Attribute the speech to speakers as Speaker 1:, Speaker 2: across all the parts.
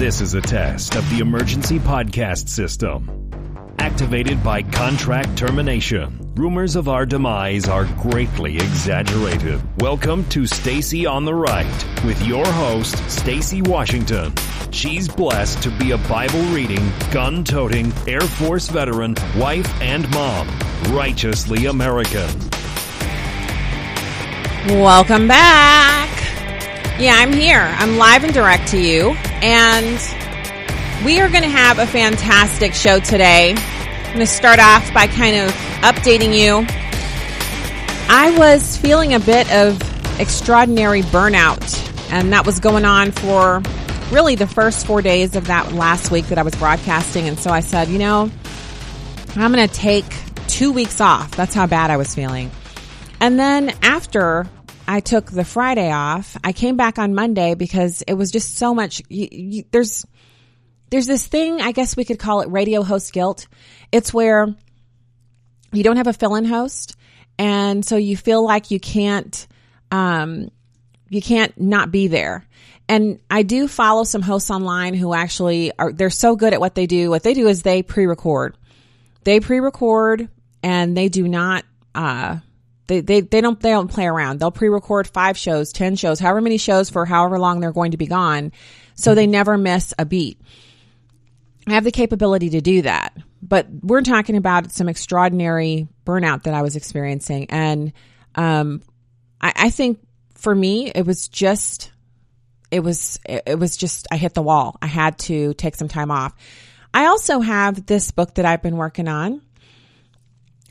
Speaker 1: This is a test of the emergency podcast system. Activated by contract termination, rumors of our demise are greatly exaggerated. Welcome to Stacy on the Right with your host, Stacy Washington. She's blessed to be a Bible reading, gun toting, Air Force veteran, wife, and mom. Righteously American.
Speaker 2: Welcome back. Yeah, I'm here. I'm live and direct to you. And we are going to have a fantastic show today. I'm going to start off by kind of updating you. I was feeling a bit of extraordinary burnout, and that was going on for really the first four days of that last week that I was broadcasting. And so I said, you know, I'm going to take two weeks off. That's how bad I was feeling. And then after I took the Friday off, I came back on Monday because it was just so much. You, you, there's there's this thing, I guess we could call it radio host guilt. It's where you don't have a fill-in host, and so you feel like you can't um, you can't not be there. And I do follow some hosts online who actually are they're so good at what they do. What they do is they pre-record. They pre-record and they do not uh they, they, they don't they don't play around. They'll pre-record five shows, ten shows, however many shows for however long they're going to be gone, so they never miss a beat. I have the capability to do that, but we're talking about some extraordinary burnout that I was experiencing, and um, I, I think for me it was just it was it was just I hit the wall. I had to take some time off. I also have this book that I've been working on.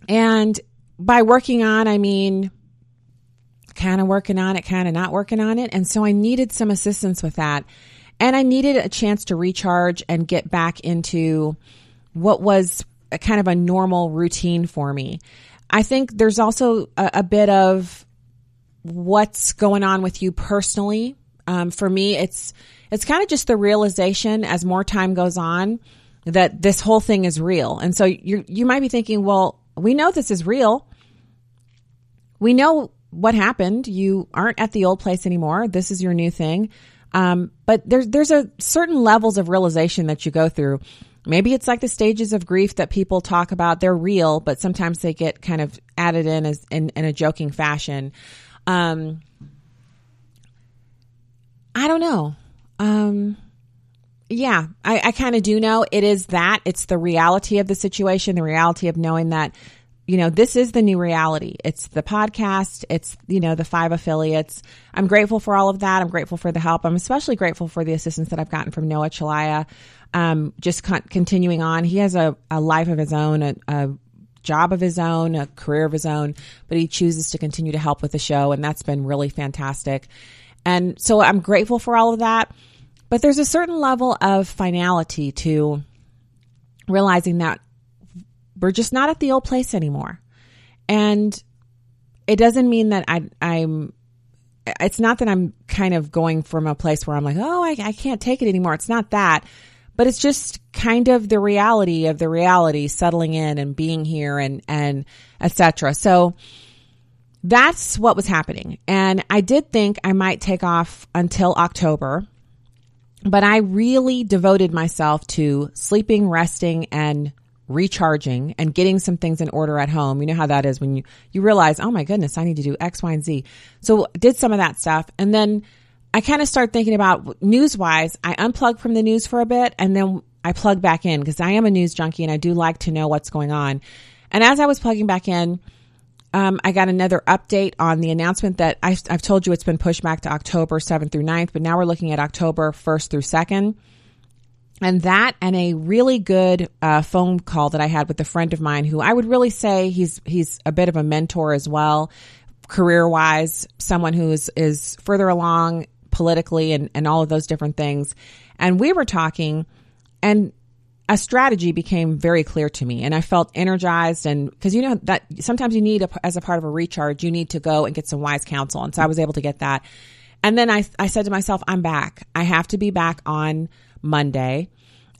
Speaker 2: And by working on, I mean kind of working on it, kind of not working on it. And so I needed some assistance with that. And I needed a chance to recharge and get back into what was a kind of a normal routine for me. I think there's also a, a bit of what's going on with you personally. Um, for me, it's it's kind of just the realization as more time goes on that this whole thing is real. And so you you might be thinking, well, we know this is real. We know what happened. You aren't at the old place anymore. This is your new thing. Um, but there's there's a certain levels of realization that you go through. Maybe it's like the stages of grief that people talk about. They're real, but sometimes they get kind of added in as in, in a joking fashion. Um, I don't know. Um, yeah, I, I kind of do know it is that. It's the reality of the situation, the reality of knowing that you know, this is the new reality. It's the podcast. It's, you know, the five affiliates. I'm grateful for all of that. I'm grateful for the help. I'm especially grateful for the assistance that I've gotten from Noah Chalaya. Um, just con- continuing on. He has a, a life of his own, a, a job of his own, a career of his own, but he chooses to continue to help with the show. And that's been really fantastic. And so I'm grateful for all of that. But there's a certain level of finality to realizing that we're just not at the old place anymore. And it doesn't mean that I, I'm, it's not that I'm kind of going from a place where I'm like, oh, I, I can't take it anymore. It's not that, but it's just kind of the reality of the reality settling in and being here and, and etc. So that's what was happening. And I did think I might take off until October, but I really devoted myself to sleeping, resting, and recharging and getting some things in order at home. You know how that is when you, you realize, oh my goodness, I need to do X, Y, and Z. So did some of that stuff. And then I kind of start thinking about news wise. I unplug from the news for a bit and then I plug back in because I am a news junkie and I do like to know what's going on. And as I was plugging back in, um, I got another update on the announcement that I've, I've told you it's been pushed back to October 7th through 9th, but now we're looking at October 1st through 2nd and that and a really good uh, phone call that I had with a friend of mine who I would really say he's he's a bit of a mentor as well, career wise, someone who is is further along politically and, and all of those different things. And we were talking and a strategy became very clear to me and I felt energized and because you know that sometimes you need a, as a part of a recharge, you need to go and get some wise counsel. And so I was able to get that. And then I, I said to myself, I'm back. I have to be back on Monday.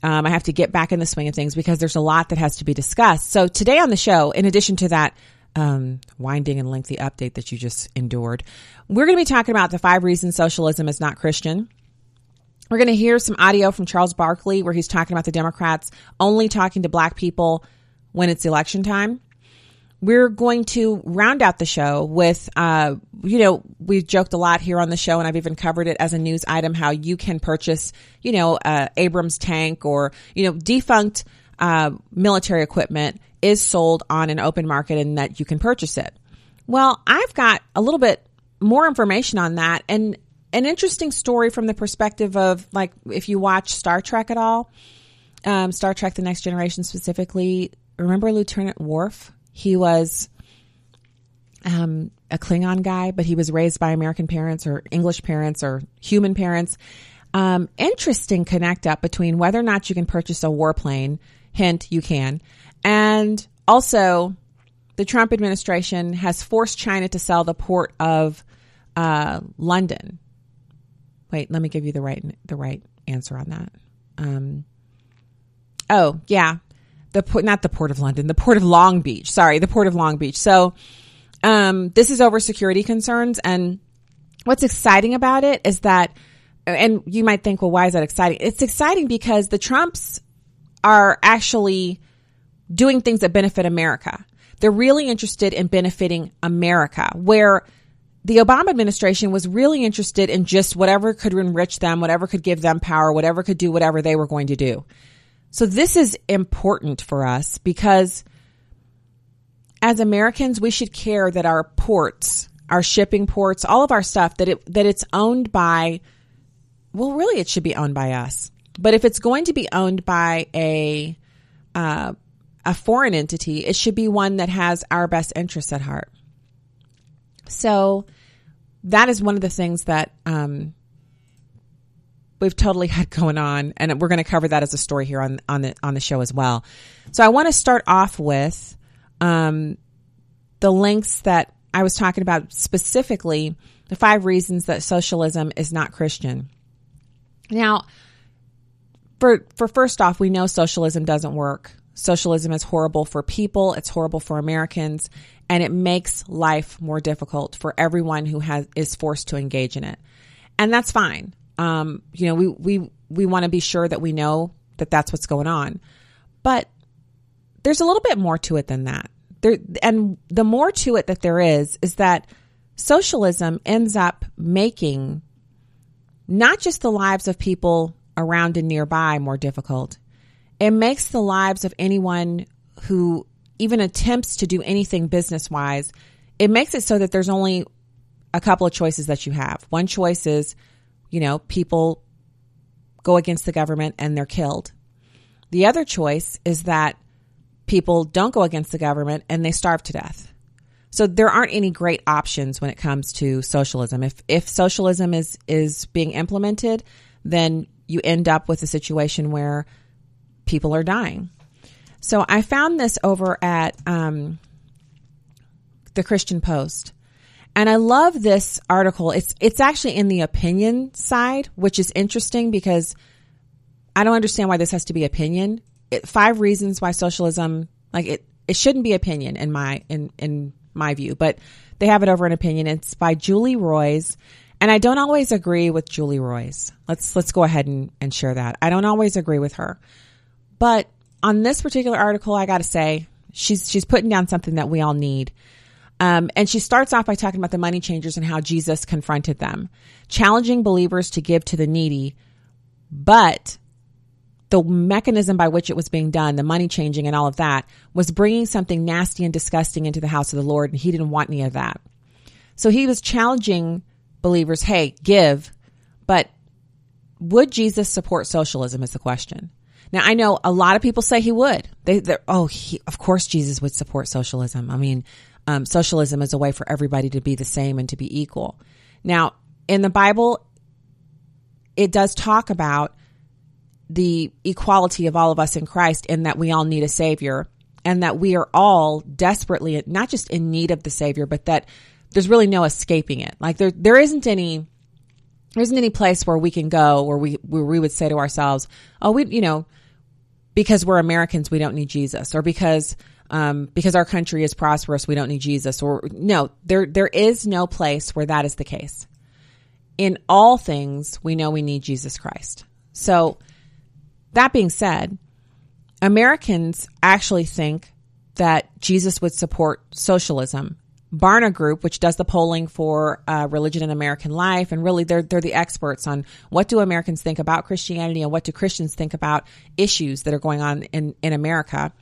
Speaker 2: Um, I have to get back in the swing of things because there's a lot that has to be discussed. So today on the show, in addition to that um, winding and lengthy update that you just endured, we're going to be talking about the five reasons socialism is not Christian. We're going to hear some audio from Charles Barkley where he's talking about the Democrats only talking to black people when it's election time. We're going to round out the show with, uh, you know, we've joked a lot here on the show, and I've even covered it as a news item how you can purchase, you know, uh, Abrams tank or, you know, defunct uh, military equipment is sold on an open market and that you can purchase it. Well, I've got a little bit more information on that and an interesting story from the perspective of like if you watch Star Trek at all, um, Star Trek: The Next Generation specifically. Remember Lieutenant Worf? He was um, a Klingon guy, but he was raised by American parents or English parents or human parents. Um, interesting connect up between whether or not you can purchase a warplane. Hint, you can. And also, the Trump administration has forced China to sell the port of uh, London. Wait, let me give you the right the right answer on that. Um, oh yeah, the port, not the port of London, the port of Long Beach. Sorry, the port of Long Beach. So, um, this is over security concerns, and what's exciting about it is that, and you might think, well, why is that exciting? It's exciting because the Trumps are actually doing things that benefit America. They're really interested in benefiting America, where the Obama administration was really interested in just whatever could enrich them, whatever could give them power, whatever could do whatever they were going to do. So this is important for us because as Americans, we should care that our ports, our shipping ports, all of our stuff that it that it's owned by well, really it should be owned by us. But if it's going to be owned by a uh, a foreign entity, it should be one that has our best interests at heart. So that is one of the things that um, we've totally had going on, and we're going to cover that as a story here on on the on the show as well. So I want to start off with um, the links that I was talking about specifically the five reasons that socialism is not Christian. Now, for for first off, we know socialism doesn't work. Socialism is horrible for people, it's horrible for Americans, and it makes life more difficult for everyone who has is forced to engage in it. And that's fine. Um, you know, we we we want to be sure that we know that that's what's going on. But there's a little bit more to it than that. There and the more to it that there is is that socialism ends up making not just the lives of people around and nearby more difficult. It makes the lives of anyone who even attempts to do anything business wise, it makes it so that there's only a couple of choices that you have. One choice is, you know, people go against the government and they're killed. The other choice is that people don't go against the government and they starve to death. So there aren't any great options when it comes to socialism. If if socialism is is being implemented, then you end up with a situation where people are dying. So I found this over at um, the Christian Post. And I love this article. It's it's actually in the opinion side, which is interesting because I don't understand why this has to be opinion. It, five reasons why socialism like it it shouldn't be opinion in my in in my view, but they have it over in opinion. It's by Julie Roys and I don't always agree with Julie Roys. Let's let's go ahead and, and share that. I don't always agree with her. But on this particular article, I gotta say, she's she's putting down something that we all need. Um, and she starts off by talking about the money changers and how Jesus confronted them, challenging believers to give to the needy, but the mechanism by which it was being done, the money changing and all of that, was bringing something nasty and disgusting into the house of the Lord, and he didn't want any of that. So he was challenging believers, hey, give, but would Jesus support socialism is the question. Now I know a lot of people say he would. They, oh, he, of course Jesus would support socialism. I mean, um, socialism is a way for everybody to be the same and to be equal. Now, in the Bible, it does talk about the equality of all of us in Christ and that we all need a savior and that we are all desperately not just in need of the savior, but that there's really no escaping it. Like there, there isn't any, there isn't any place where we can go where we, where we would say to ourselves, oh, we, you know, because we're Americans, we don't need Jesus or because, um, because our country is prosperous, we don't need Jesus or no, there, there is no place where that is the case. in all things, we know we need Jesus Christ. So, that being said, Americans actually think that Jesus would support socialism. Barna Group, which does the polling for uh, religion in American life, and really they're they're the experts on what do Americans think about Christianity and what do Christians think about issues that are going on in in America.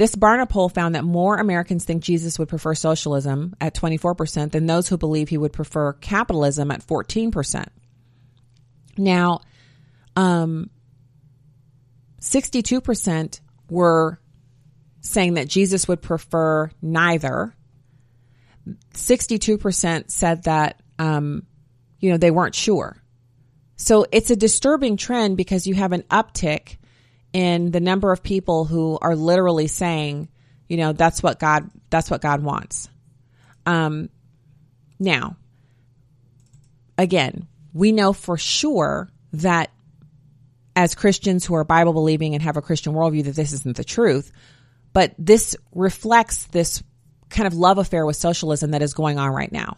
Speaker 2: This Barna poll found that more Americans think Jesus would prefer socialism at 24% than those who believe he would prefer capitalism at 14%. Now, um, 62% were saying that Jesus would prefer neither. 62% said that, um, you know, they weren't sure. So it's a disturbing trend because you have an uptick in the number of people who are literally saying, you know, that's what God, that's what God wants. Um, now, again, we know for sure that as Christians who are Bible believing and have a Christian worldview that this isn't the truth, but this reflects this kind of love affair with socialism that is going on right now.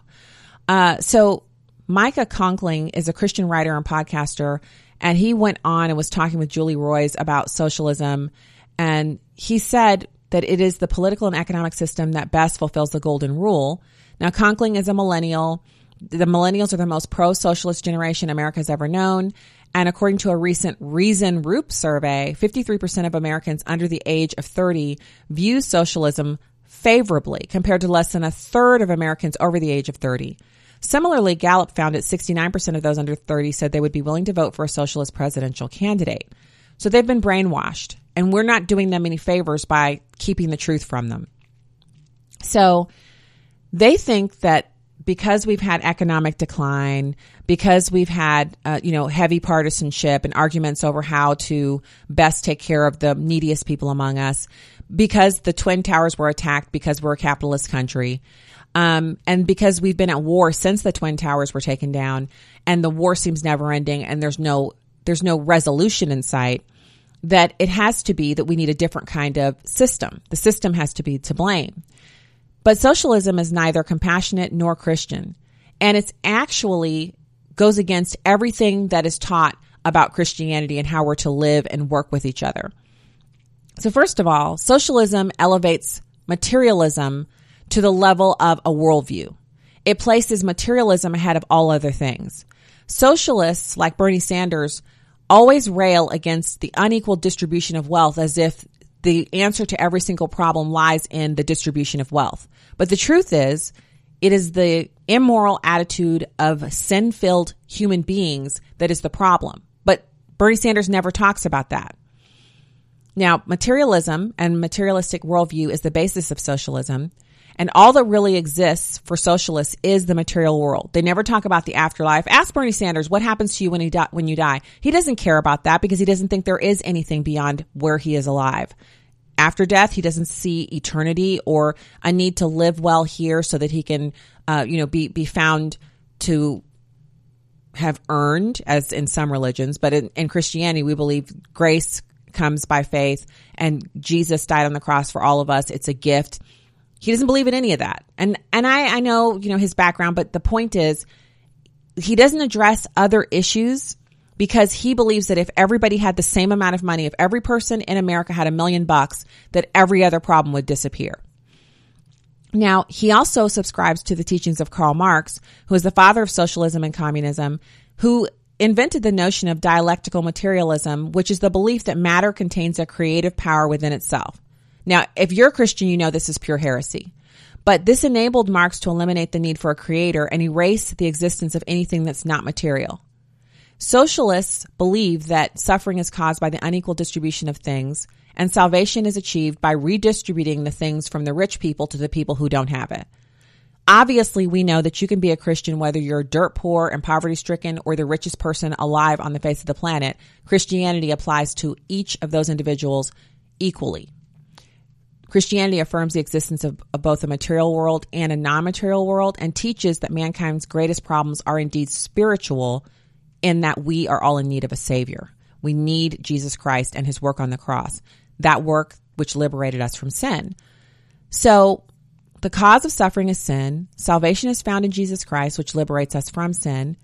Speaker 2: Uh, so Micah Conkling is a Christian writer and podcaster, and he went on and was talking with Julie Roys about socialism, and he said that it is the political and economic system that best fulfills the golden rule. Now, Conkling is a millennial. The millennials are the most pro-socialist generation America has ever known, and according to a recent Reason-Rupe survey, 53% of Americans under the age of 30 view socialism favorably compared to less than a third of Americans over the age of 30. Similarly, Gallup found that 69% of those under 30 said they would be willing to vote for a socialist presidential candidate. So they've been brainwashed, and we're not doing them any favors by keeping the truth from them. So they think that because we've had economic decline, because we've had, uh, you know, heavy partisanship and arguments over how to best take care of the neediest people among us, because the Twin Towers were attacked, because we're a capitalist country, um, and because we've been at war since the Twin Towers were taken down, and the war seems never ending, and there's no there's no resolution in sight. That it has to be that we need a different kind of system. The system has to be to blame. But socialism is neither compassionate nor Christian. And it's actually goes against everything that is taught about Christianity and how we're to live and work with each other. So first of all, socialism elevates materialism to the level of a worldview. It places materialism ahead of all other things. Socialists like Bernie Sanders always rail against the unequal distribution of wealth as if the answer to every single problem lies in the distribution of wealth. But the truth is, it is the immoral attitude of sin filled human beings that is the problem. But Bernie Sanders never talks about that. Now, materialism and materialistic worldview is the basis of socialism. And all that really exists for socialists is the material world. They never talk about the afterlife. Ask Bernie Sanders what happens to you when he di- when you die. He doesn't care about that because he doesn't think there is anything beyond where he is alive. After death, he doesn't see eternity or a need to live well here so that he can, uh, you know, be be found to have earned, as in some religions. But in, in Christianity, we believe grace comes by faith, and Jesus died on the cross for all of us. It's a gift he doesn't believe in any of that. And and I I know, you know, his background, but the point is he doesn't address other issues because he believes that if everybody had the same amount of money, if every person in America had a million bucks, that every other problem would disappear. Now, he also subscribes to the teachings of Karl Marx, who is the father of socialism and communism, who invented the notion of dialectical materialism, which is the belief that matter contains a creative power within itself. Now, if you're a Christian, you know this is pure heresy. But this enabled Marx to eliminate the need for a creator and erase the existence of anything that's not material. Socialists believe that suffering is caused by the unequal distribution of things, and salvation is achieved by redistributing the things from the rich people to the people who don't have it. Obviously, we know that you can be a Christian whether you're dirt poor and poverty stricken or the richest person alive on the face of the planet. Christianity applies to each of those individuals equally. Christianity affirms the existence of, of both a material world and a non material world and teaches that mankind's greatest problems are indeed spiritual in that we are all in need of a savior. We need Jesus Christ and his work on the cross, that work which liberated us from sin. So the cause of suffering is sin. Salvation is found in Jesus Christ, which liberates us from sin.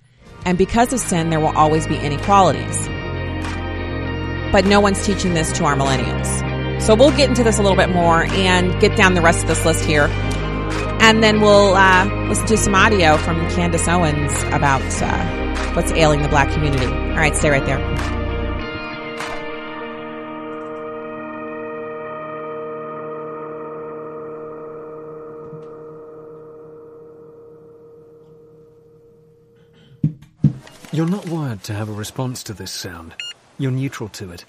Speaker 2: And because of sin, there will always be inequalities. But no one's teaching this to our millennials. So we'll get into this a little bit more and get down the rest of this list here. And then we'll uh, listen to some audio from Candace Owens about uh, what's ailing the black community. All right, stay right there.
Speaker 3: You're not wired to have a response to this sound. You're neutral to it,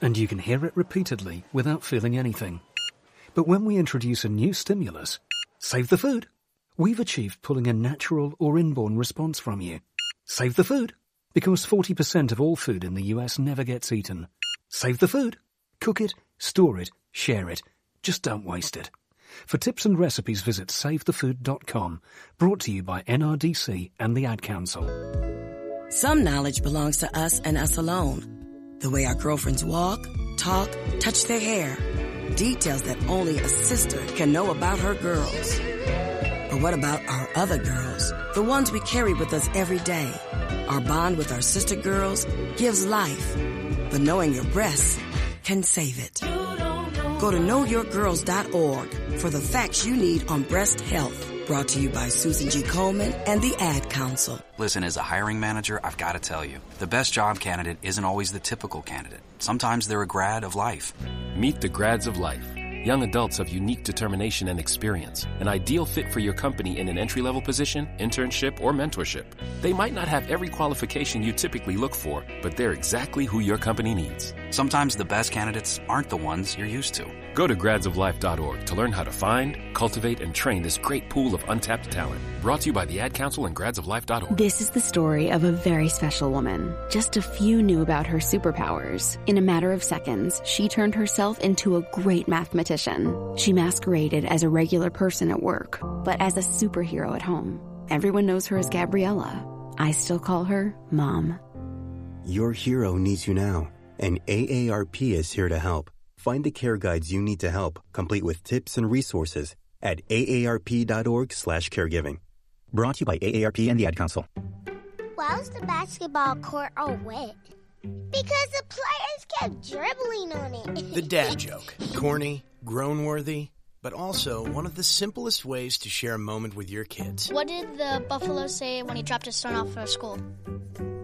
Speaker 3: and you can hear it repeatedly without feeling anything. But when we introduce a new stimulus, save the food, we've achieved pulling a natural or inborn response from you. Save the food, because 40% of all food in the US never gets eaten. Save the food. Cook it, store it, share it. Just don't waste it. For tips and recipes, visit savethefood.com, brought to you by NRDC and the Ad Council.
Speaker 4: Some knowledge belongs to us and us alone. The way our girlfriends walk, talk, touch their hair. Details that only a sister can know about her girls. But what about our other girls? The ones we carry with us every day. Our bond with our sister girls gives life. But knowing your breasts can save it. Go to knowyourgirls.org for the facts you need on breast health. Brought to you by Susan G. Komen and the Ad Council.
Speaker 5: Listen, as a hiring manager, I've got to tell you, the best job candidate isn't always the typical candidate. Sometimes they're a grad of life.
Speaker 6: Meet the grads of life. Young adults of unique determination and experience, an ideal fit for your company in an entry level position, internship, or mentorship. They might not have every qualification you typically look for, but they're exactly who your company needs.
Speaker 5: Sometimes the best candidates aren't the ones you're used to.
Speaker 6: Go to gradsoflife.org to learn how to find, cultivate, and train this great pool of untapped talent. Brought to you by the Ad Council and gradsoflife.org.
Speaker 7: This is the story of a very special woman. Just a few knew about her superpowers. In a matter of seconds, she turned herself into a great mathematician. She masqueraded as a regular person at work, but as a superhero at home. Everyone knows her as Gabriella. I still call her Mom.
Speaker 8: Your hero needs you now, and AARP is here to help. Find the care guides you need to help, complete with tips and resources at aarp.org/caregiving. Brought to you by AARP and the Ad Council.
Speaker 9: Why was the basketball court all wet? Because the players kept dribbling on it.
Speaker 10: The dad joke. Corny, groan worthy, but also one of the simplest ways to share a moment with your kids.
Speaker 11: What did the buffalo say when he dropped his son off for school?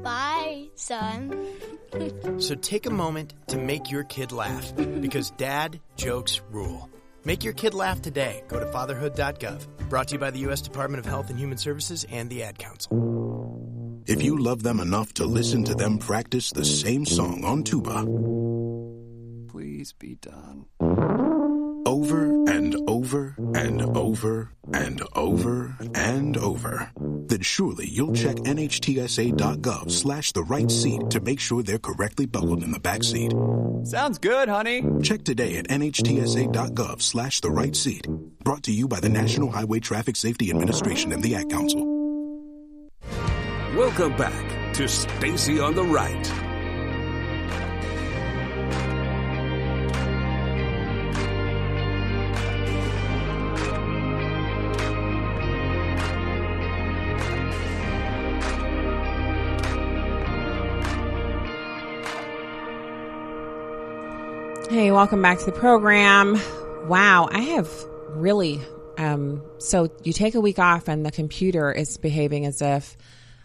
Speaker 11: Bye, son.
Speaker 10: So take a moment to make your kid laugh because dad jokes rule. Make your kid laugh today. Go to fatherhood.gov. Brought to you by the U.S. Department of Health and Human Services and the Ad Council.
Speaker 12: If you love them enough to listen to them practice the same song on tuba,
Speaker 13: please be done.
Speaker 12: Over and over and over and over and over, then surely you'll check nhtsa.gov slash the right seat to make sure they're correctly buckled in the back seat.
Speaker 13: Sounds good, honey.
Speaker 12: Check today at nhtsa.gov slash the right seat. Brought to you by the National Highway Traffic Safety Administration and the Ad Council.
Speaker 14: Welcome back to Stacy on the Right.
Speaker 2: Welcome back to the program. Wow, I have really um so you take a week off and the computer is behaving as if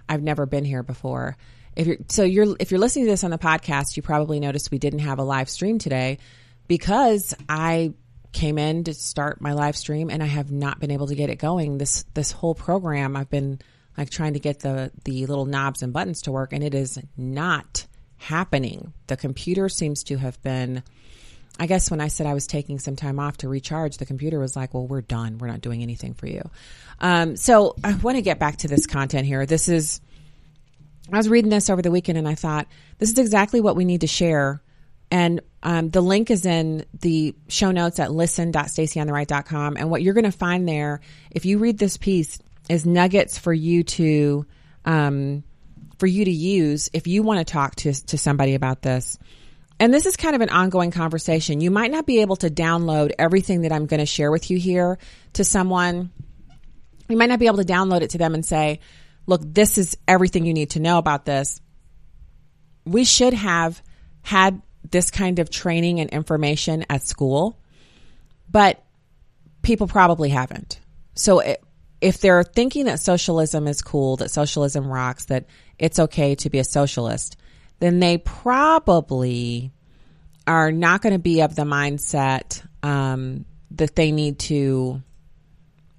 Speaker 2: I've never been here before. If you're so you're if you're listening to this on the podcast, you probably noticed we didn't have a live stream today because I came in to start my live stream and I have not been able to get it going. This this whole program I've been like trying to get the the little knobs and buttons to work and it is not happening. The computer seems to have been I guess when I said I was taking some time off to recharge, the computer was like, well, we're done. We're not doing anything for you. Um, so I want to get back to this content here. This is, I was reading this over the weekend and I thought, this is exactly what we need to share. And um, the link is in the show notes at listen.stacyontheright.com. And what you're going to find there, if you read this piece, is nuggets for you to, um, for you to use if you want to talk to, to somebody about this and this is kind of an ongoing conversation. You might not be able to download everything that I'm going to share with you here to someone. You might not be able to download it to them and say, look, this is everything you need to know about this. We should have had this kind of training and information at school, but people probably haven't. So it, if they're thinking that socialism is cool, that socialism rocks, that it's okay to be a socialist, then they probably are not going to be of the mindset um, that they need to,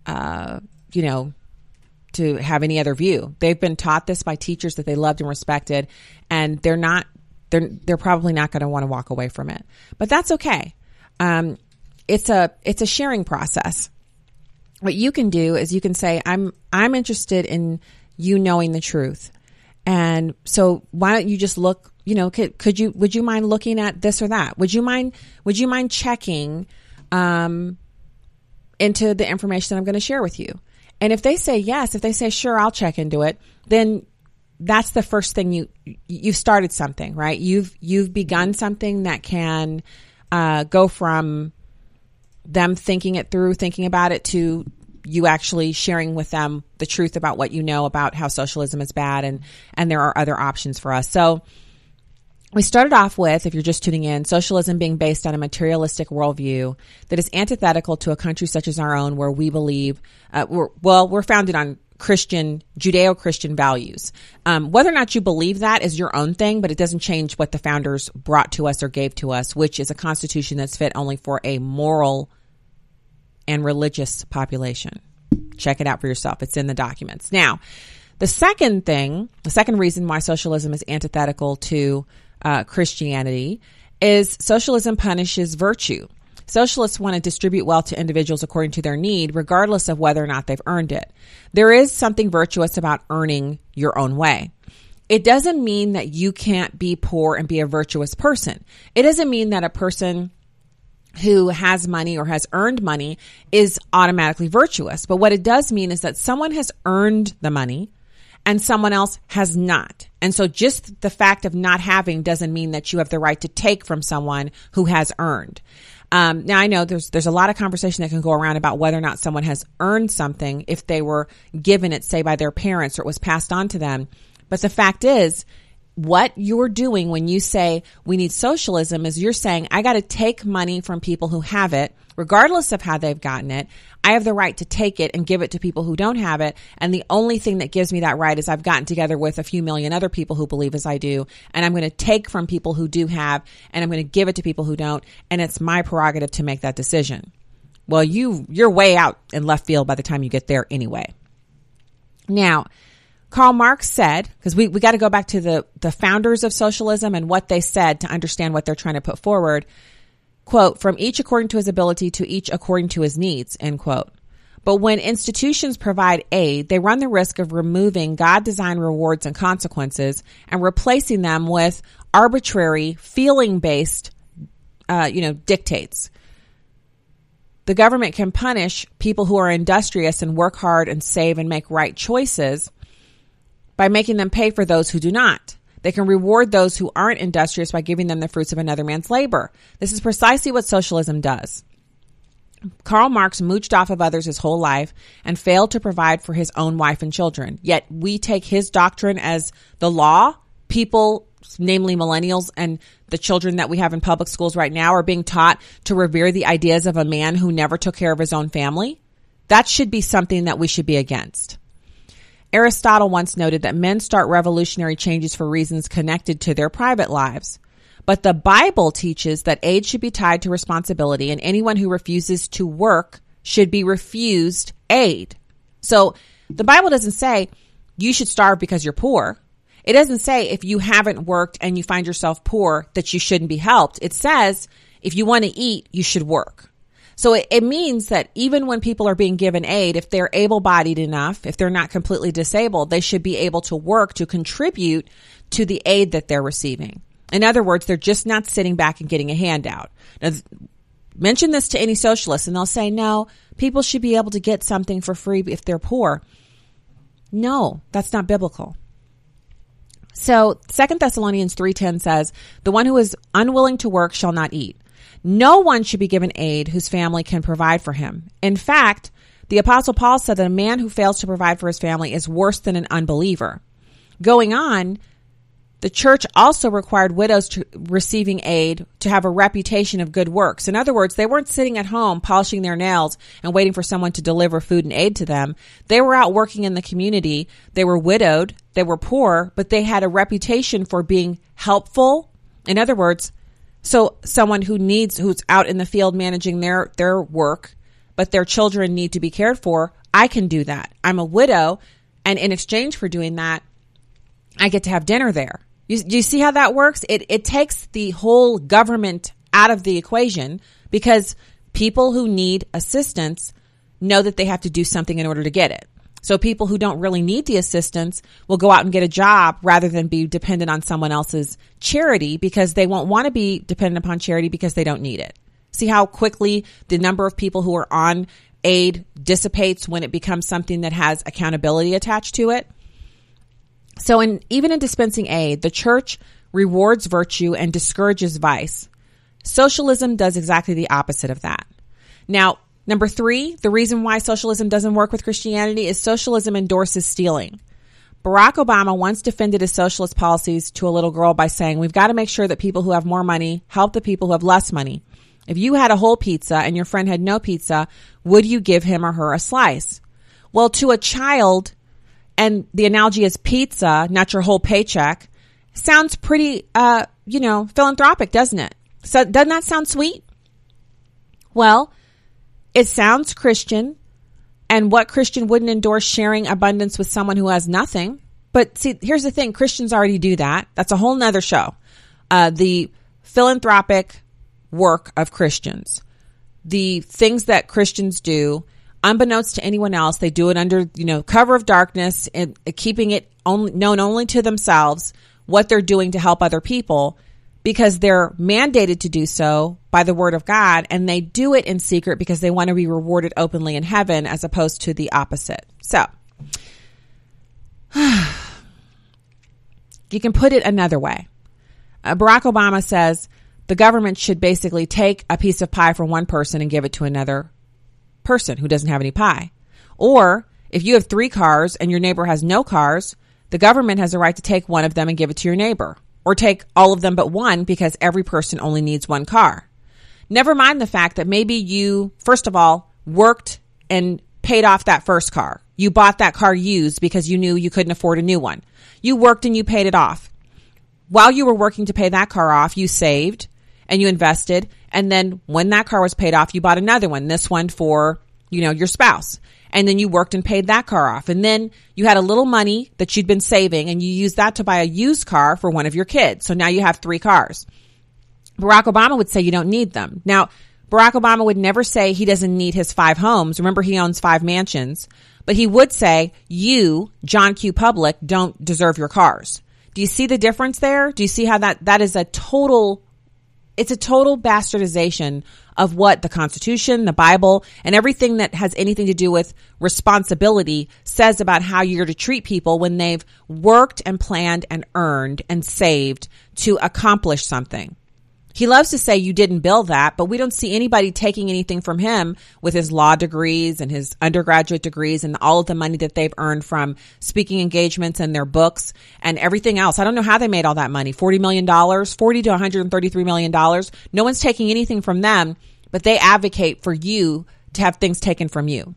Speaker 2: uh, you know, to have any other view. They've been taught this by teachers that they loved and respected, and they're not. They're they're probably not going to want to walk away from it. But that's okay. Um, it's a it's a sharing process. What you can do is you can say, "I'm I'm interested in you knowing the truth." And so why don't you just look, you know, could, could you, would you mind looking at this or that? Would you mind, would you mind checking, um, into the information that I'm going to share with you? And if they say yes, if they say, sure, I'll check into it, then that's the first thing you, you've started something, right? You've, you've begun something that can, uh, go from them thinking it through, thinking about it to you actually sharing with them the truth about what you know about how socialism is bad and and there are other options for us. So we started off with, if you're just tuning in, socialism being based on a materialistic worldview that is antithetical to a country such as our own, where we believe, uh, we're, well, we're founded on Christian, Judeo-Christian values. Um, whether or not you believe that is your own thing, but it doesn't change what the founders brought to us or gave to us, which is a constitution that's fit only for a moral and religious population. Check it out for yourself. It's in the documents. Now, the second thing, the second reason why socialism is antithetical to uh, Christianity is socialism punishes virtue. Socialists want to distribute wealth to individuals according to their need, regardless of whether or not they've earned it. There is something virtuous about earning your own way. It doesn't mean that you can't be poor and be a virtuous person. It doesn't mean that a person who has money or has earned money is automatically virtuous. But what it does mean is that someone has earned the money and someone else has not. And so just the fact of not having doesn't mean that you have the right to take from someone who has earned. Um, now I know there's there's a lot of conversation that can go around about whether or not someone has earned something if they were given it, say, by their parents or it was passed on to them. But the fact is, what you're doing when you say we need socialism is you're saying I got to take money from people who have it, regardless of how they've gotten it. I have the right to take it and give it to people who don't have it. And the only thing that gives me that right is I've gotten together with a few million other people who believe as I do. And I'm going to take from people who do have and I'm going to give it to people who don't. And it's my prerogative to make that decision. Well, you, you're way out in left field by the time you get there anyway. Now, Karl Marx said, because we, we got to go back to the, the founders of socialism and what they said to understand what they're trying to put forward. Quote, from each according to his ability to each according to his needs, end quote. But when institutions provide aid, they run the risk of removing God designed rewards and consequences and replacing them with arbitrary, feeling based, uh, you know, dictates. The government can punish people who are industrious and work hard and save and make right choices by making them pay for those who do not. They can reward those who aren't industrious by giving them the fruits of another man's labor. This is precisely what socialism does. Karl Marx mooched off of others his whole life and failed to provide for his own wife and children. Yet we take his doctrine as the law. People, namely millennials and the children that we have in public schools right now are being taught to revere the ideas of a man who never took care of his own family. That should be something that we should be against. Aristotle once noted that men start revolutionary changes for reasons connected to their private lives. But the Bible teaches that aid should be tied to responsibility and anyone who refuses to work should be refused aid. So the Bible doesn't say you should starve because you're poor. It doesn't say if you haven't worked and you find yourself poor that you shouldn't be helped. It says if you want to eat, you should work. So it, it means that even when people are being given aid, if they're able bodied enough, if they're not completely disabled, they should be able to work to contribute to the aid that they're receiving. In other words, they're just not sitting back and getting a handout. Now, mention this to any socialist and they'll say, no, people should be able to get something for free if they're poor. No, that's not biblical. So Second Thessalonians 3:10 says, "The one who is unwilling to work shall not eat." No one should be given aid whose family can provide for him. In fact, the apostle Paul said that a man who fails to provide for his family is worse than an unbeliever. Going on, the church also required widows to receiving aid to have a reputation of good works. In other words, they weren't sitting at home polishing their nails and waiting for someone to deliver food and aid to them. They were out working in the community. They were widowed. They were poor, but they had a reputation for being helpful. In other words, so someone who needs, who's out in the field managing their, their work, but their children need to be cared for, I can do that. I'm a widow. And in exchange for doing that, I get to have dinner there. You, you see how that works? It, it takes the whole government out of the equation because people who need assistance know that they have to do something in order to get it. So people who don't really need the assistance will go out and get a job rather than be dependent on someone else's charity because they won't want to be dependent upon charity because they don't need it. See how quickly the number of people who are on aid dissipates when it becomes something that has accountability attached to it? So in even in dispensing aid, the church rewards virtue and discourages vice. Socialism does exactly the opposite of that. Now, number three, the reason why socialism doesn't work with Christianity is socialism endorses stealing. Barack Obama once defended his socialist policies to a little girl by saying, we've got to make sure that people who have more money help the people who have less money. If you had a whole pizza and your friend had no pizza, would you give him or her a slice? Well, to a child, and the analogy is pizza, not your whole paycheck, sounds pretty, uh, you know, philanthropic, doesn't it? So doesn't that sound sweet? Well, it sounds Christian. And what Christian wouldn't endorse sharing abundance with someone who has nothing? But see, here's the thing. Christians already do that. That's a whole nother show. Uh, the philanthropic work of Christians, the things that Christians do unbeknownst to anyone else. They do it under, you know, cover of darkness and keeping it only known only to themselves what they're doing to help other people because they're mandated to do so by the word of God and they do it in secret because they want to be rewarded openly in heaven as opposed to the opposite. So, you can put it another way. Uh, Barack Obama says the government should basically take a piece of pie from one person and give it to another person who doesn't have any pie. Or if you have three cars and your neighbor has no cars, the government has a right to take one of them and give it to your neighbor. Or take all of them but one because every person only needs one car. Never mind the fact that maybe you, first of all, worked and paid off that first car. You bought that car used because you knew you couldn't afford a new one. You worked and you paid it off. While you were working to pay that car off, you saved and you invested. And then when that car was paid off, you bought another one, this one for, you know, your spouse. And then you worked and paid that car off. And then you had a little money that you'd been saving and you used that to buy a used car for one of your kids. So now you have three cars. Barack Obama would say you don't need them. Now, Barack Obama would never say he doesn't need his five homes. Remember, he owns five mansions, but he would say you, John Q. Public, don't deserve your cars. Do you see the difference there? Do you see how that, that is a total it's a total bastardization of what the Constitution, the Bible, and everything that has anything to do with responsibility says about how you're to treat people when they've worked and planned and earned and saved to accomplish something. He loves to say you didn't build that, but we don't see anybody taking anything from him with his law degrees and his undergraduate degrees and all of the money that they've earned from speaking engagements and their books and everything else. I don't know how they made all that money. $40 million, 40 to $133 million. No one's taking anything from them, but they advocate for you to have things taken from you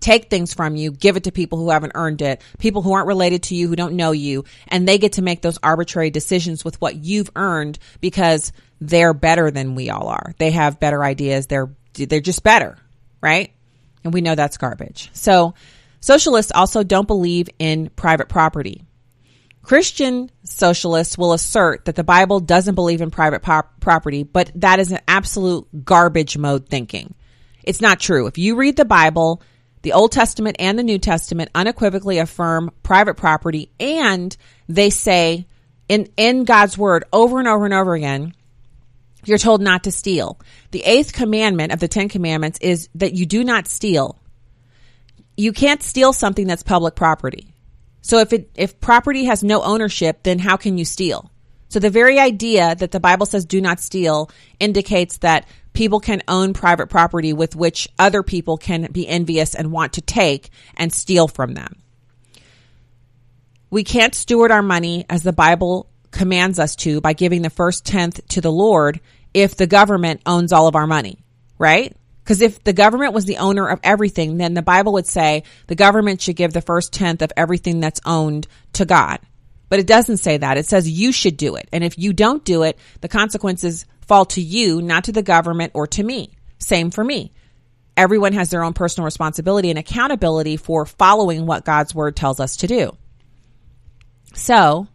Speaker 2: take things from you, give it to people who haven't earned it, people who aren't related to you, who don't know you, and they get to make those arbitrary decisions with what you've earned because they're better than we all are. They have better ideas. They're, they're just better, right? And we know that's garbage. So socialists also don't believe in private property. Christian socialists will assert that the Bible doesn't believe in private property, but that is an absolute garbage mode thinking. It's not true. If you read the Bible, the Old Testament and the New Testament unequivocally affirm private property and they say in, in God's word over and over and over again, you're told not to steal. The eighth commandment of the Ten Commandments is that you do not steal. You can't steal something that's public property. So if it, if property has no ownership, then how can you steal? So the very idea that the Bible says do not steal indicates that people can own private property with which other people can be envious and want to take and steal from them. We can't steward our money as the Bible commands us to by giving the first tenth to the Lord if the government owns all of our money, right? Because if the government was the owner of everything, then the Bible would say the government should give the first tenth of everything that's owned to God. But it doesn't say that. It says you should do it. And if you don't do it, the consequences fall to you, not to the government or to me. Same for me. Everyone has their own personal responsibility and accountability for following what God's word tells us to do. So,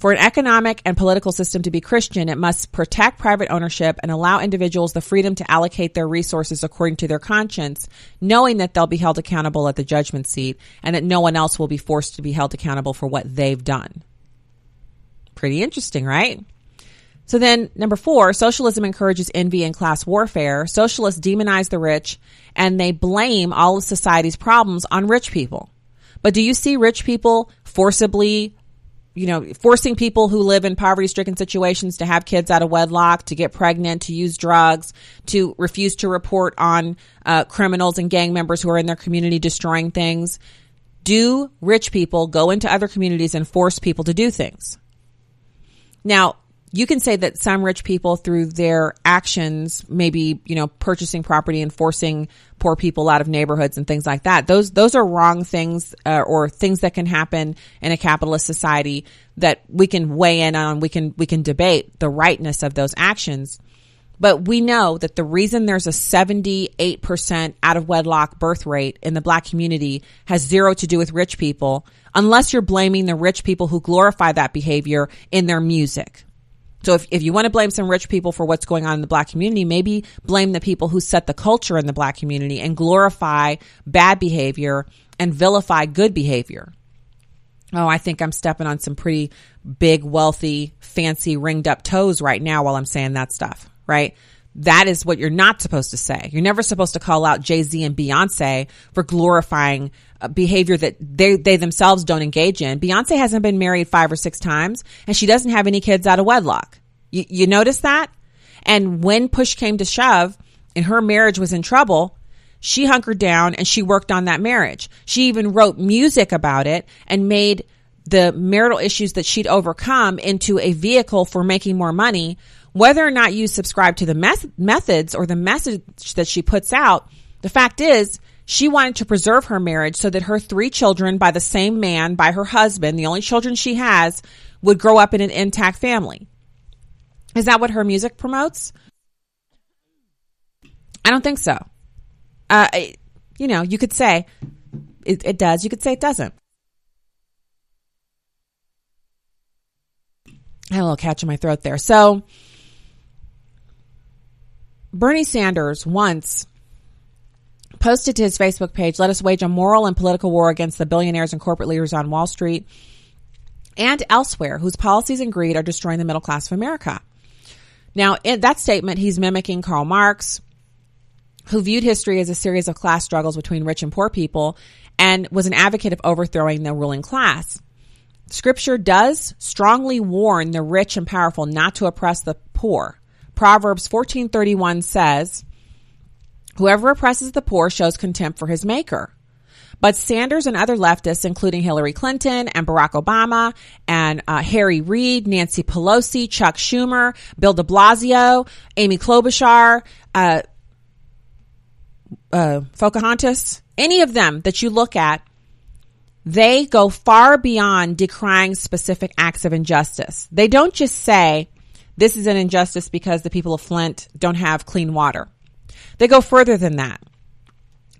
Speaker 2: for an economic and political system to be Christian, it must protect private ownership and allow individuals the freedom to allocate their resources according to their conscience, knowing that they'll be held accountable at the judgment seat and that no one else will be forced to be held accountable for what they've done. Pretty interesting, right? So then, number four, socialism encourages envy and class warfare. Socialists demonize the rich and they blame all of society's problems on rich people. But do you see rich people forcibly you know, forcing people who live in poverty stricken situations to have kids out of wedlock, to get pregnant, to use drugs, to refuse to report on uh, criminals and gang members who are in their community destroying things. Do rich people go into other communities and force people to do things? Now, you can say that some rich people through their actions, maybe, you know, purchasing property and forcing poor people out of neighborhoods and things like that. Those, those are wrong things, uh, or things that can happen in a capitalist society that we can weigh in on. We can, we can debate the rightness of those actions. But we know that the reason there's a 78% out of wedlock birth rate in the black community has zero to do with rich people, unless you're blaming the rich people who glorify that behavior in their music. So if, if you want to blame some rich people for what's going on in the black community, maybe blame the people who set the culture in the black community and glorify bad behavior and vilify good behavior. Oh, I think I'm stepping on some pretty big, wealthy, fancy, ringed up toes right now while I'm saying that stuff, right? That is what you're not supposed to say. You're never supposed to call out Jay Z and Beyonce for glorifying uh, behavior that they, they themselves don't engage in. Beyonce hasn't been married five or six times and she doesn't have any kids out of wedlock. You, you notice that? And when push came to shove and her marriage was in trouble, she hunkered down and she worked on that marriage. She even wrote music about it and made the marital issues that she'd overcome into a vehicle for making more money. Whether or not you subscribe to the mes- methods or the message that she puts out, the fact is she wanted to preserve her marriage so that her three children by the same man, by her husband, the only children she has, would grow up in an intact family. Is that what her music promotes? I don't think so. Uh, you know, you could say it, it does. You could say it doesn't. I had a little catch in my throat there. So, Bernie Sanders once posted to his Facebook page, let us wage a moral and political war against the billionaires and corporate leaders on Wall Street and elsewhere whose policies and greed are destroying the middle class of America. Now, in that statement, he's mimicking Karl Marx, who viewed history as a series of class struggles between rich and poor people and was an advocate of overthrowing the ruling class. Scripture does strongly warn the rich and powerful not to oppress the poor. Proverbs 14:31 says, Whoever oppresses the poor shows contempt for his maker. But Sanders and other leftists, including Hillary Clinton and Barack Obama and uh, Harry Reid, Nancy Pelosi, Chuck Schumer, Bill de Blasio, Amy Klobuchar, uh, uh, Pocahontas, any of them that you look at, they go far beyond decrying specific acts of injustice. They don't just say, this is an injustice because the people of Flint don't have clean water. They go further than that.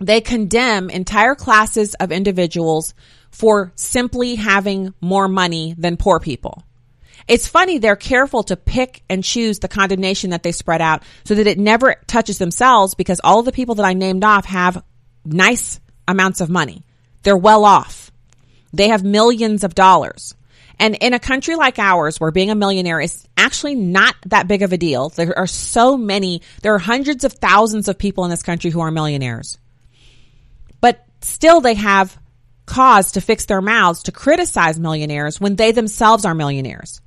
Speaker 2: They condemn entire classes of individuals for simply having more money than poor people. It's funny they're careful to pick and choose the condemnation that they spread out so that it never touches themselves because all of the people that I named off have nice amounts of money. They're well off. They have millions of dollars. And in a country like ours, where being a millionaire is actually not that big of a deal, there are so many, there are hundreds of thousands of people in this country who are millionaires. But still they have cause to fix their mouths to criticize millionaires when they themselves are millionaires.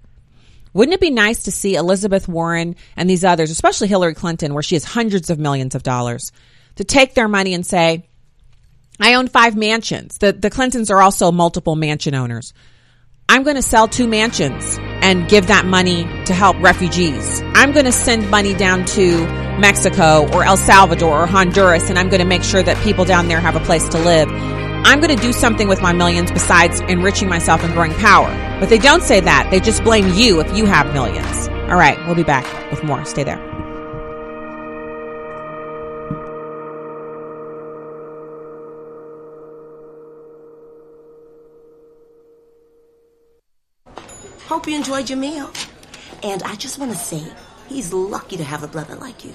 Speaker 2: Wouldn't it be nice to see Elizabeth Warren and these others, especially Hillary Clinton, where she has hundreds of millions of dollars, to take their money and say, I own five mansions. The, the Clintons are also multiple mansion owners. I'm going to sell two mansions and give that money to help refugees. I'm going to send money down to Mexico or El Salvador or Honduras and I'm going to make sure that people down there have a place to live. I'm going to do something with my millions besides enriching myself and growing power. But they don't say that. They just blame you if you have millions. All right, we'll be back with more. Stay there.
Speaker 15: Hope you enjoyed your meal. And I just want to say, he's lucky to have a brother like you.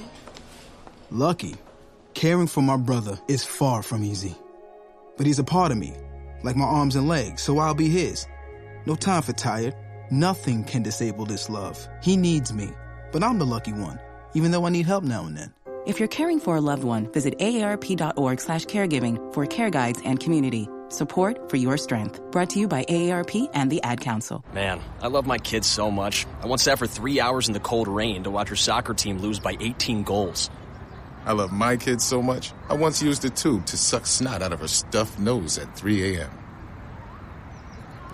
Speaker 16: Lucky? Caring for my brother is far from easy. But he's a part of me, like my arms and legs, so I'll be his. No time for tired. Nothing can disable this love. He needs me, but I'm the lucky one, even though I need help now and then.
Speaker 17: If you're caring for a loved one, visit aarp.org slash caregiving for care guides and community. Support for your strength. Brought to you by AARP and the Ad Council.
Speaker 18: Man, I love my kids so much. I once sat for three hours in the cold rain to watch her soccer team lose by 18 goals.
Speaker 19: I love my kids so much, I once used a tube to suck snot out of her stuffed nose at 3 a.m.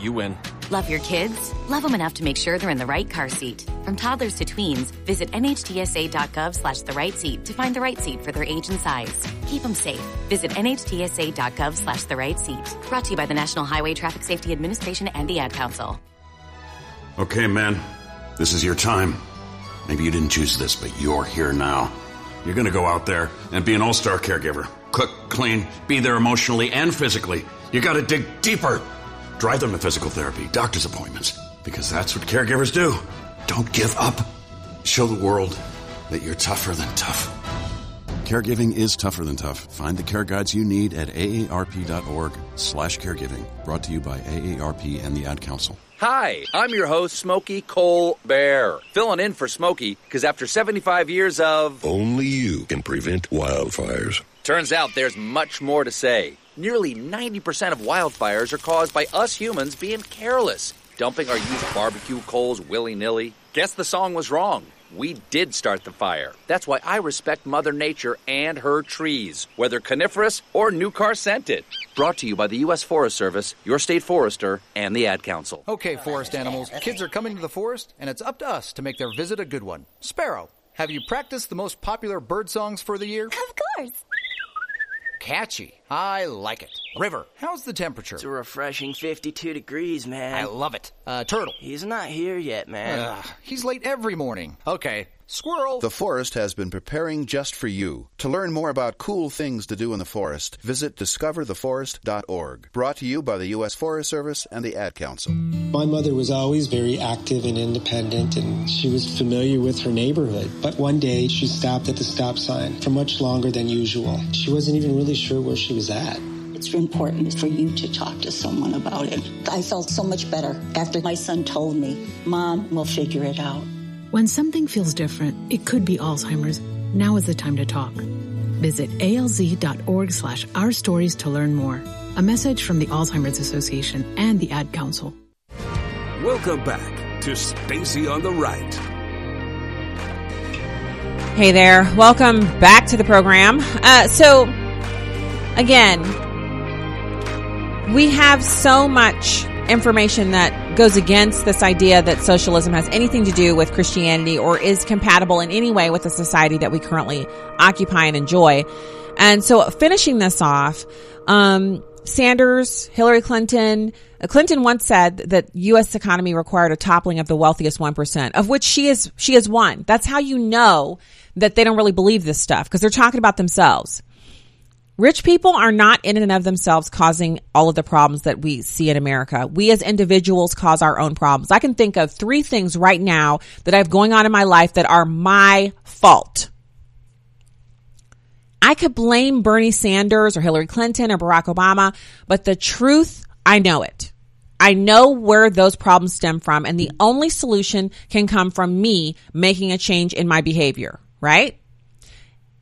Speaker 18: You win.
Speaker 20: Love your kids? Love them enough to make sure they're in the right car seat. From toddlers to tweens, visit nhtsa.gov slash the right seat to find the right seat for their age and size. Keep them safe. Visit nhtsa.gov slash the right seat. Brought to you by the National Highway Traffic Safety Administration and the Ad Council.
Speaker 21: Okay, man. this is your time. Maybe you didn't choose this, but you're here now. You're gonna go out there and be an all-star caregiver. Cook, clean, be there emotionally and physically. You gotta dig deeper. Drive them to physical therapy, doctor's appointments, because that's what caregivers do. Don't give up. Show the world that you're tougher than tough. Caregiving is tougher than tough. Find the care guides you need at aarp.org slash caregiving. Brought to you by AARP and the Ad Council.
Speaker 22: Hi, I'm your host, Smokey Cole Bear. Filling in for Smokey because after 75 years of.
Speaker 14: Only you can prevent wildfires.
Speaker 22: Turns out there's much more to say. Nearly 90% of wildfires are caused by us humans being careless, dumping our used barbecue coals willy nilly. Guess the song was wrong. We did start the fire. That's why I respect Mother Nature and her trees, whether coniferous or new car scented. Brought to you by the U.S. Forest Service, your state forester, and the Ad Council.
Speaker 23: Okay, forest animals, kids are coming to the forest, and it's up to us to make their visit a good one. Sparrow, have you practiced the most popular bird songs for the year?
Speaker 24: Of course.
Speaker 23: Catchy. I like it. River, how's the temperature?
Speaker 25: It's a refreshing 52 degrees, man.
Speaker 23: I love it. Uh, Turtle.
Speaker 25: He's not here yet, man.
Speaker 23: He's late every morning. Okay. Squirrel.
Speaker 26: The forest has been preparing just for you. To learn more about cool things to do in the forest, visit discovertheforest.org. Brought to you by the U.S. Forest Service and the Ad Council.
Speaker 27: My mother was always very active and independent, and she was familiar with her neighborhood. But one day, she stopped at the stop sign for much longer than usual. She wasn't even really sure where she was at.
Speaker 28: It's important for you to talk to someone about it. I felt so much better after my son told me, Mom, we'll figure it out.
Speaker 29: When something feels different, it could be Alzheimer's. Now is the time to talk. Visit alz.org slash our stories to learn more. A message from the Alzheimer's Association and the Ad Council.
Speaker 14: Welcome back to Stacy on the Right.
Speaker 2: Hey there. Welcome back to the program. Uh, so, again, we have so much information that goes against this idea that socialism has anything to do with Christianity or is compatible in any way with the society that we currently occupy and enjoy. And so finishing this off, um, Sanders, Hillary Clinton, uh, Clinton once said that U.S. economy required a toppling of the wealthiest 1%, of which she is, she is one. That's how you know that they don't really believe this stuff because they're talking about themselves. Rich people are not in and of themselves causing all of the problems that we see in America. We as individuals cause our own problems. I can think of three things right now that I have going on in my life that are my fault. I could blame Bernie Sanders or Hillary Clinton or Barack Obama, but the truth, I know it. I know where those problems stem from and the only solution can come from me making a change in my behavior, right?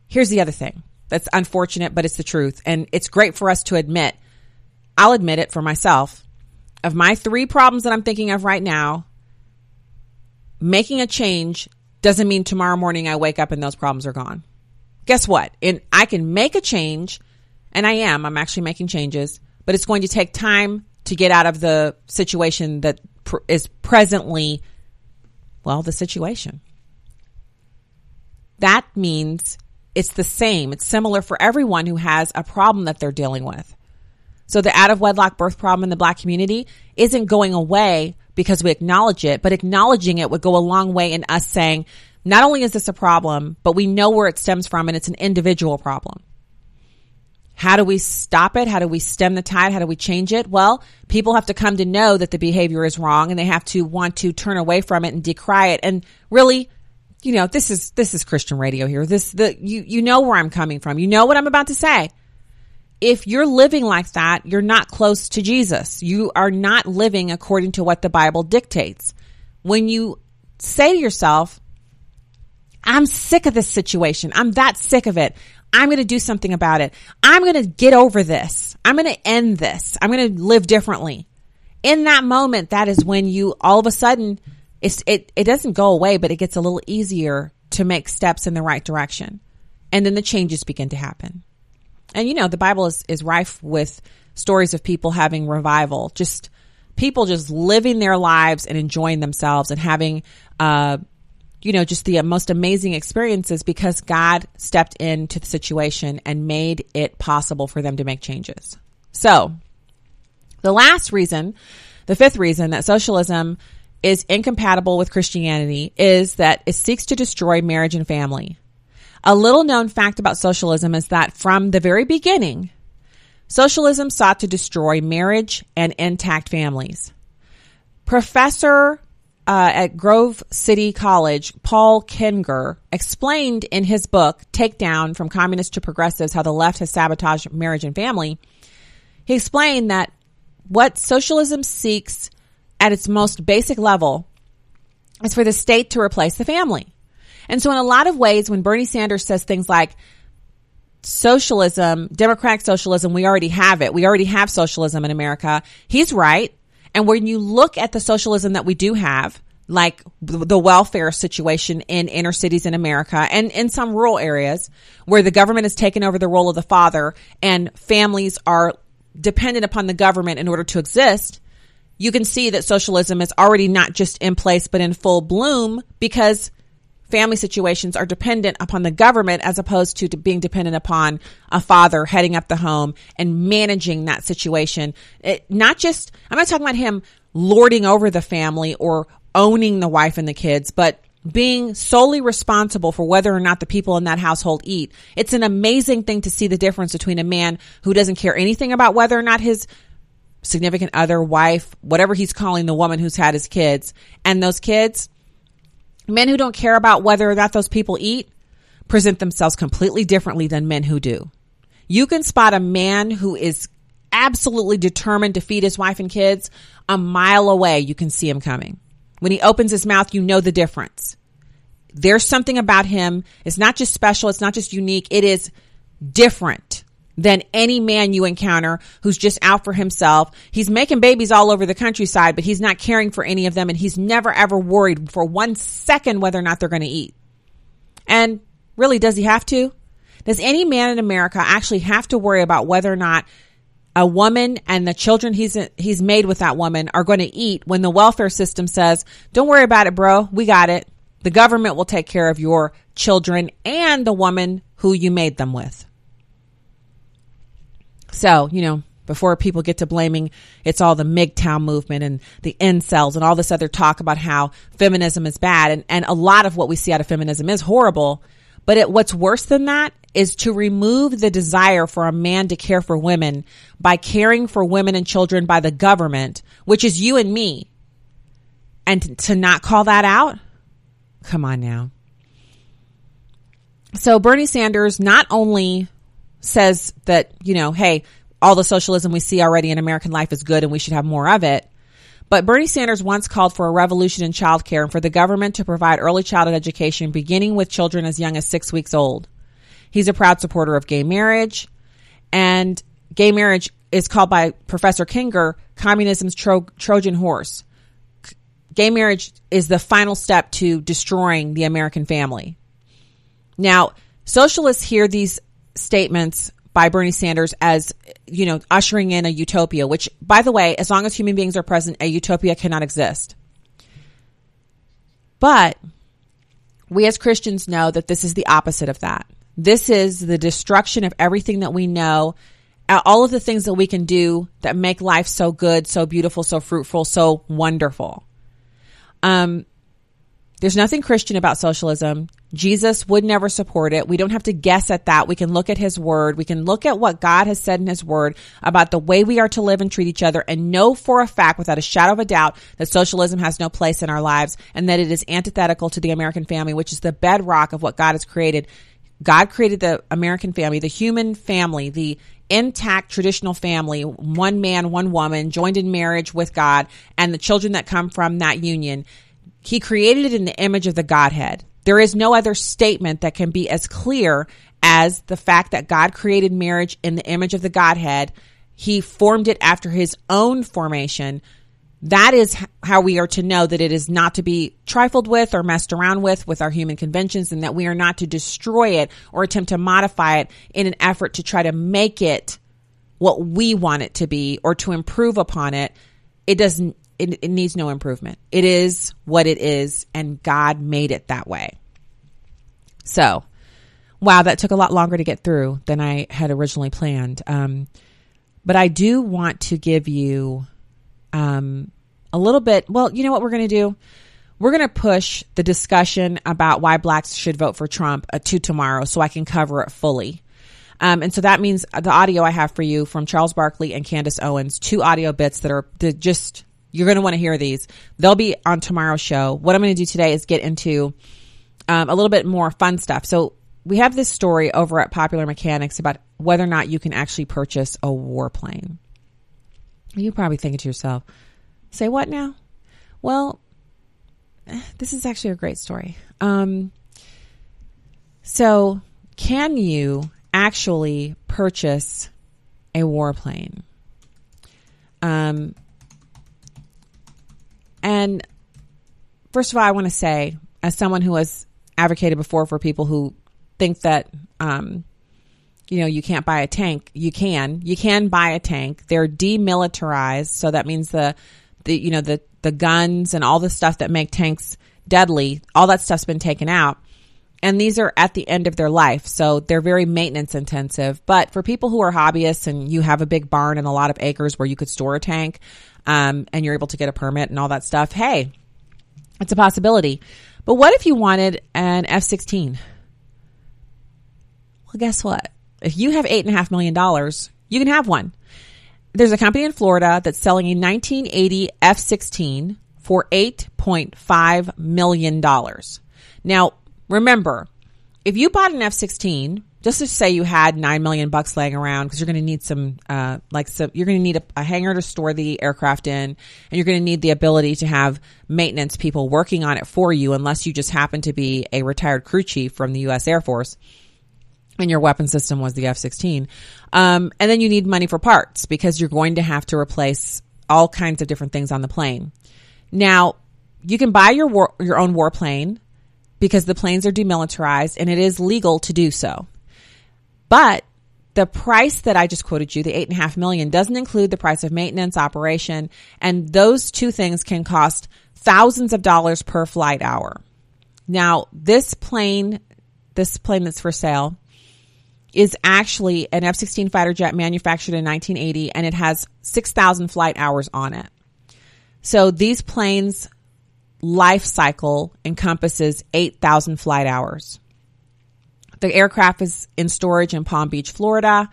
Speaker 2: Here's the other thing. That's unfortunate, but it's the truth. And it's great for us to admit I'll admit it for myself. Of my three problems that I'm thinking of right now, making a change doesn't mean tomorrow morning I wake up and those problems are gone. Guess what? And I can make a change, and I am. I'm actually making changes, but it's going to take time to get out of the situation that pr- is presently, well, the situation. That means it's the same. It's similar for everyone who has a problem that they're dealing with. So the out of wedlock birth problem in the black community isn't going away because we acknowledge it, but acknowledging it would go a long way in us saying, not only is this a problem, but we know where it stems from and it's an individual problem. How do we stop it? How do we stem the tide? How do we change it? Well, people have to come to know that the behavior is wrong and they have to want to turn away from it and decry it. And really, you know, this is, this is Christian radio here. This, the, you, you know where I'm coming from. You know what I'm about to say. If you're living like that, you're not close to Jesus. You are not living according to what the Bible dictates. When you say to yourself, I'm sick of this situation. I'm that sick of it. I'm going to do something about it. I'm going to get over this. I'm going to end this. I'm going to live differently. In that moment, that is when you all of a sudden it's, it, it doesn't go away, but it gets a little easier to make steps in the right direction. And then the changes begin to happen. And you know, the Bible is, is rife with stories of people having revival, just people just living their lives and enjoying themselves and having, uh, you know, just the most amazing experiences because God stepped into the situation and made it possible for them to make changes. So the last reason, the fifth reason that socialism is incompatible with Christianity is that it seeks to destroy marriage and family. A little known fact about socialism is that from the very beginning, socialism sought to destroy marriage and intact families. Professor uh, at Grove City College, Paul Kengor, explained in his book, Takedown From Communists to Progressives How the Left Has Sabotaged Marriage and Family. He explained that what socialism seeks at its most basic level is for the state to replace the family. And so, in a lot of ways, when Bernie Sanders says things like, socialism, democratic socialism, we already have it. We already have socialism in America. He's right. And when you look at the socialism that we do have, like the welfare situation in inner cities in America and in some rural areas where the government has taken over the role of the father and families are dependent upon the government in order to exist, you can see that socialism is already not just in place, but in full bloom because family situations are dependent upon the government as opposed to being dependent upon a father heading up the home and managing that situation. It, not just, I'm not talking about him lording over the family or owning the wife and the kids, but being solely responsible for whether or not the people in that household eat. It's an amazing thing to see the difference between a man who doesn't care anything about whether or not his significant other, wife, whatever he's calling the woman who's had his kids, and those kids Men who don't care about whether or not those people eat present themselves completely differently than men who do. You can spot a man who is absolutely determined to feed his wife and kids a mile away. You can see him coming. When he opens his mouth, you know the difference. There's something about him. It's not just special. It's not just unique. It is different than any man you encounter who's just out for himself. He's making babies all over the countryside, but he's not caring for any of them and he's never ever worried for one second whether or not they're going to eat. And really, does he have to? Does any man in America actually have to worry about whether or not a woman and the children he's he's made with that woman are going to eat when the welfare system says, "Don't worry about it, bro. We got it. The government will take care of your children and the woman who you made them with." So, you know, before people get to blaming it's all the MGTOW movement and the incels and all this other talk about how feminism is bad. And, and a lot of what we see out of feminism is horrible. But it, what's worse than that is to remove the desire for a man to care for women by caring for women and children by the government, which is you and me. And to not call that out? Come on now. So Bernie Sanders not only says that, you know, hey, all the socialism we see already in American life is good and we should have more of it. But Bernie Sanders once called for a revolution in childcare and for the government to provide early childhood education beginning with children as young as six weeks old. He's a proud supporter of gay marriage and gay marriage is called by Professor Kengor communism's Tro- Trojan horse. Gay marriage is the final step to destroying the American family. Now, socialists hear these statements by Bernie Sanders as, you know, ushering in a utopia, which, by the way, as long as human beings are present, a utopia cannot exist. But we as Christians know that this is the opposite of that. This is the destruction of everything that we know, all of the things that we can do that make life so good, so beautiful, so fruitful, so wonderful. Um, there's nothing Christian about socialism. Jesus would never support it. We don't have to guess at that. We can look at his word. We can look at what God has said in his word about the way we are to live and treat each other and know for a fact without a shadow of a doubt that socialism has no place in our lives and that it is antithetical to the American family, which is the bedrock of what God has created. God created the American family, the human family, the intact traditional family, one man, one woman, joined in marriage with God, and the children that come from that union. He created it in the image of the Godhead. There is no other statement that can be as clear as the fact that God created marriage in the image of the Godhead. He formed it after his own formation. That is how we are to know that it is not to be trifled with or messed around with with our human conventions and that we are not to destroy it or attempt to modify it in an effort to try to make it what we want it to be or to improve upon it. It doesn't it, it needs no improvement. It is what it is, and God made it that way. So, wow, that took a lot longer to get through than I had originally planned. Um, but I do want to give you um, a little bit. Well, you know what we're going to do? We're going to push the discussion about why blacks should vote for Trump uh, to tomorrow so I can cover it fully. Um, and so that means the audio I have for you from Charles Barkley and Candace Owens, two audio bits that are just you're going to want to hear these. They'll be on tomorrow's show. What I'm going to do today is get into um, a little bit more fun stuff. So we have this story over at Popular Mechanics about whether or not you can actually purchase a warplane. You're probably thinking to yourself, say what now? Well, this is actually a great story. Um, so, can you actually purchase a warplane? Um, and first of all, I want to say, as someone who has advocated before for people who think that, um, you know, you can't buy a tank, you can. You can buy a tank. They're demilitarized, so that means the, the you know, the the guns and all the stuff that make tanks deadly, all that stuff's been taken out. And these are at the end of their life, so they're very maintenance intensive. But for people who are hobbyists and you have a big barn and a lot of acres where you could store a tank, um, and you're able to get a permit and all that stuff, hey, it's a possibility. But what if you wanted an F 16? Well, guess what? If you have $8.5 million, you can have one. There's a company in Florida that's selling a 1980 F 16 for $8.5 million. Now, remember, if you bought an F 16 just to say you had nine million bucks laying around because you're going to need some, uh, like some, you're going to need a, a, hangar to store the aircraft in, and you're going to need the ability to have maintenance people working on it for you, unless you just happen to be a retired crew chief from the U.S. Air Force, and your weapon system was the F-16. Um, and then you need money for parts because you're going to have to replace all kinds of different things on the plane. Now, you can buy your war, your own warplane because the planes are demilitarized and it is legal to do so. But the price that I just quoted you, the eight and a half million, doesn't include the price of maintenance, operation, and those two things can cost thousands of dollars per flight hour. Now, this plane, this plane that's for sale, is actually an F 16 fighter jet manufactured in 1980 and it has 6,000 flight hours on it. So these planes' life cycle encompasses 8,000 flight hours. The aircraft is in storage in Palm Beach, Florida.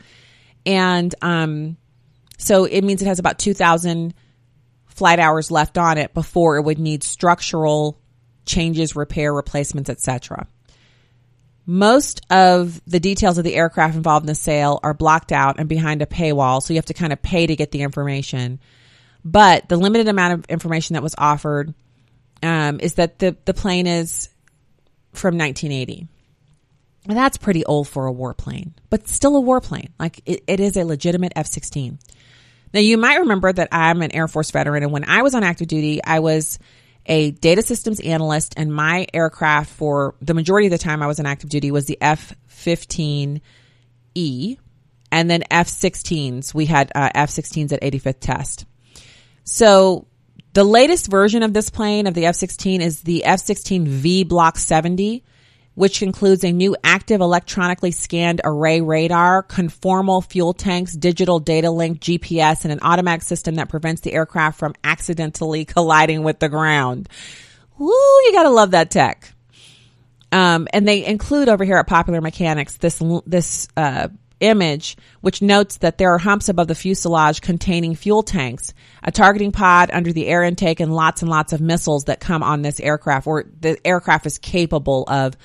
Speaker 2: And um, so it means it has about 2,000 flight hours left on it before it would need structural changes, repair, replacements, etc. Most of the details of the aircraft involved in the sale are blocked out and behind a paywall, so you have to kind of pay to get the information. But the limited amount of information that was offered um, is that the, the plane is from 1980 that's pretty old for a warplane, but still a warplane. Like it, it is a legitimate F 16. Now, you might remember that I'm an Air Force veteran, and when I was on active duty, I was a data systems analyst, and my aircraft for the majority of the time I was on active duty was the F 15E, and then F 16s. We had uh, F 16s at 85th Test. So, the latest version of this plane, of the F 16, is the F 16V Block 70 which includes a new active electronically scanned array radar, conformal fuel tanks, digital data link, GPS, and an automatic system that prevents the aircraft from accidentally colliding with the ground. Woo, you gotta love that tech. Um, and they include over here at Popular Mechanics this, this, uh, image, which notes that there are humps above the fuselage containing fuel tanks, a targeting pod under the air intake, and lots and lots of missiles that come on this aircraft, or the aircraft is capable of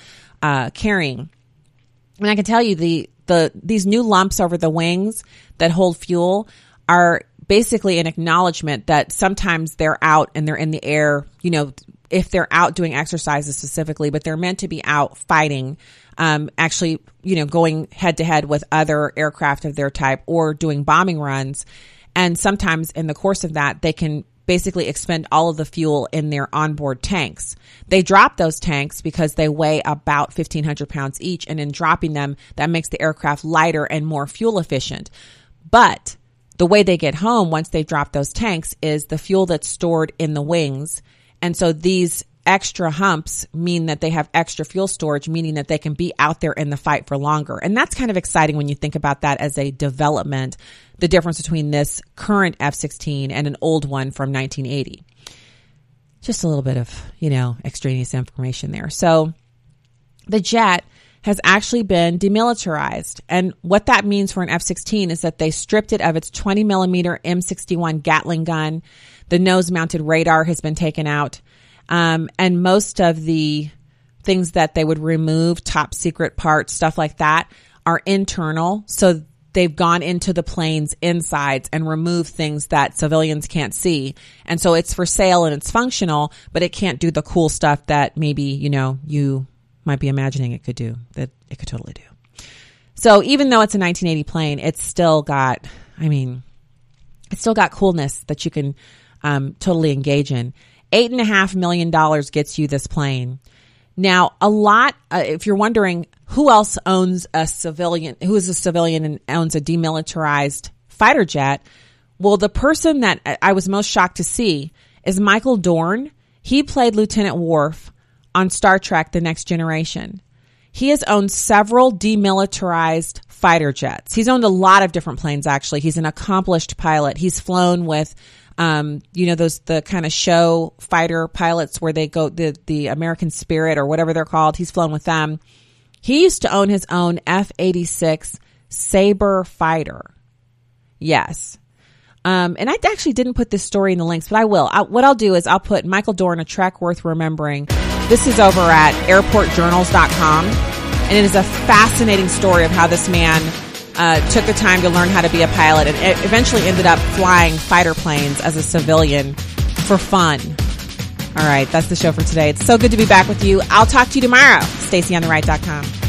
Speaker 2: uh, carrying. And I can tell you the the these new lumps over the wings that hold fuel are basically an acknowledgement that sometimes they're out and they're in the air. You know, if they're out doing exercises specifically, but they're meant to be out fighting. Um, actually, you know, going head to head with other aircraft of their type or doing bombing runs. And sometimes in the course of that, they can basically expend all of the fuel in their onboard tanks. They drop those tanks because they weigh about 1500 pounds each. And in dropping them, that makes the aircraft lighter and more fuel efficient. But the way they get home once they drop those tanks is the fuel that's stored in the wings. And so these extra humps mean that they have extra fuel storage, meaning that they can be out there in the fight for longer. And that's kind of exciting when you think about that as a development, the difference between this current F-16 and an old one from 1980. Just a little bit of, you know, extraneous information there. So the jet has actually been demilitarized. And what that means for an F-16 is that they stripped it of its 20 millimeter M61 Gatling gun. The nose mounted radar has been taken out. Um, and most of the things that they would remove, top secret parts, stuff like that, are internal. So they've gone into the plane's insides and removed things that civilians can't see. And so it's for sale and it's functional, but it can't do the cool stuff that maybe, you know, you might be imagining it could do, that it could totally do. So even though it's a 1980 plane, it's still got, I mean, it's still got coolness that you can um, totally engage in. Eight and a half million dollars gets you this plane. Now, a lot, uh, if you're wondering who else owns a civilian, who is a civilian and owns a demilitarized fighter jet, well, the person that I was most shocked to see is Michael Dorn. He played Lieutenant Worf on Star Trek The Next Generation. He has owned several demilitarized fighter jets. He's owned a lot of different planes, actually. He's an accomplished pilot. He's flown with um, you know, those, the kind of show fighter pilots where they go, the, the American Spirit or whatever they're called. He's flown with them. He used to own his own F 86 Sabre fighter. Yes. Um, and I actually didn't put this story in the links, but I will. I, what I'll do is I'll put Michael Dorn, a trek worth remembering. This is over at airportjournals.com. And it is a fascinating story of how this man uh, took the time to learn how to be a pilot and eventually ended up flying fighter planes as a civilian for fun. All right, that's the show for today. It's so good to be back with you. I'll talk to you tomorrow. StacyOnTheRight.com.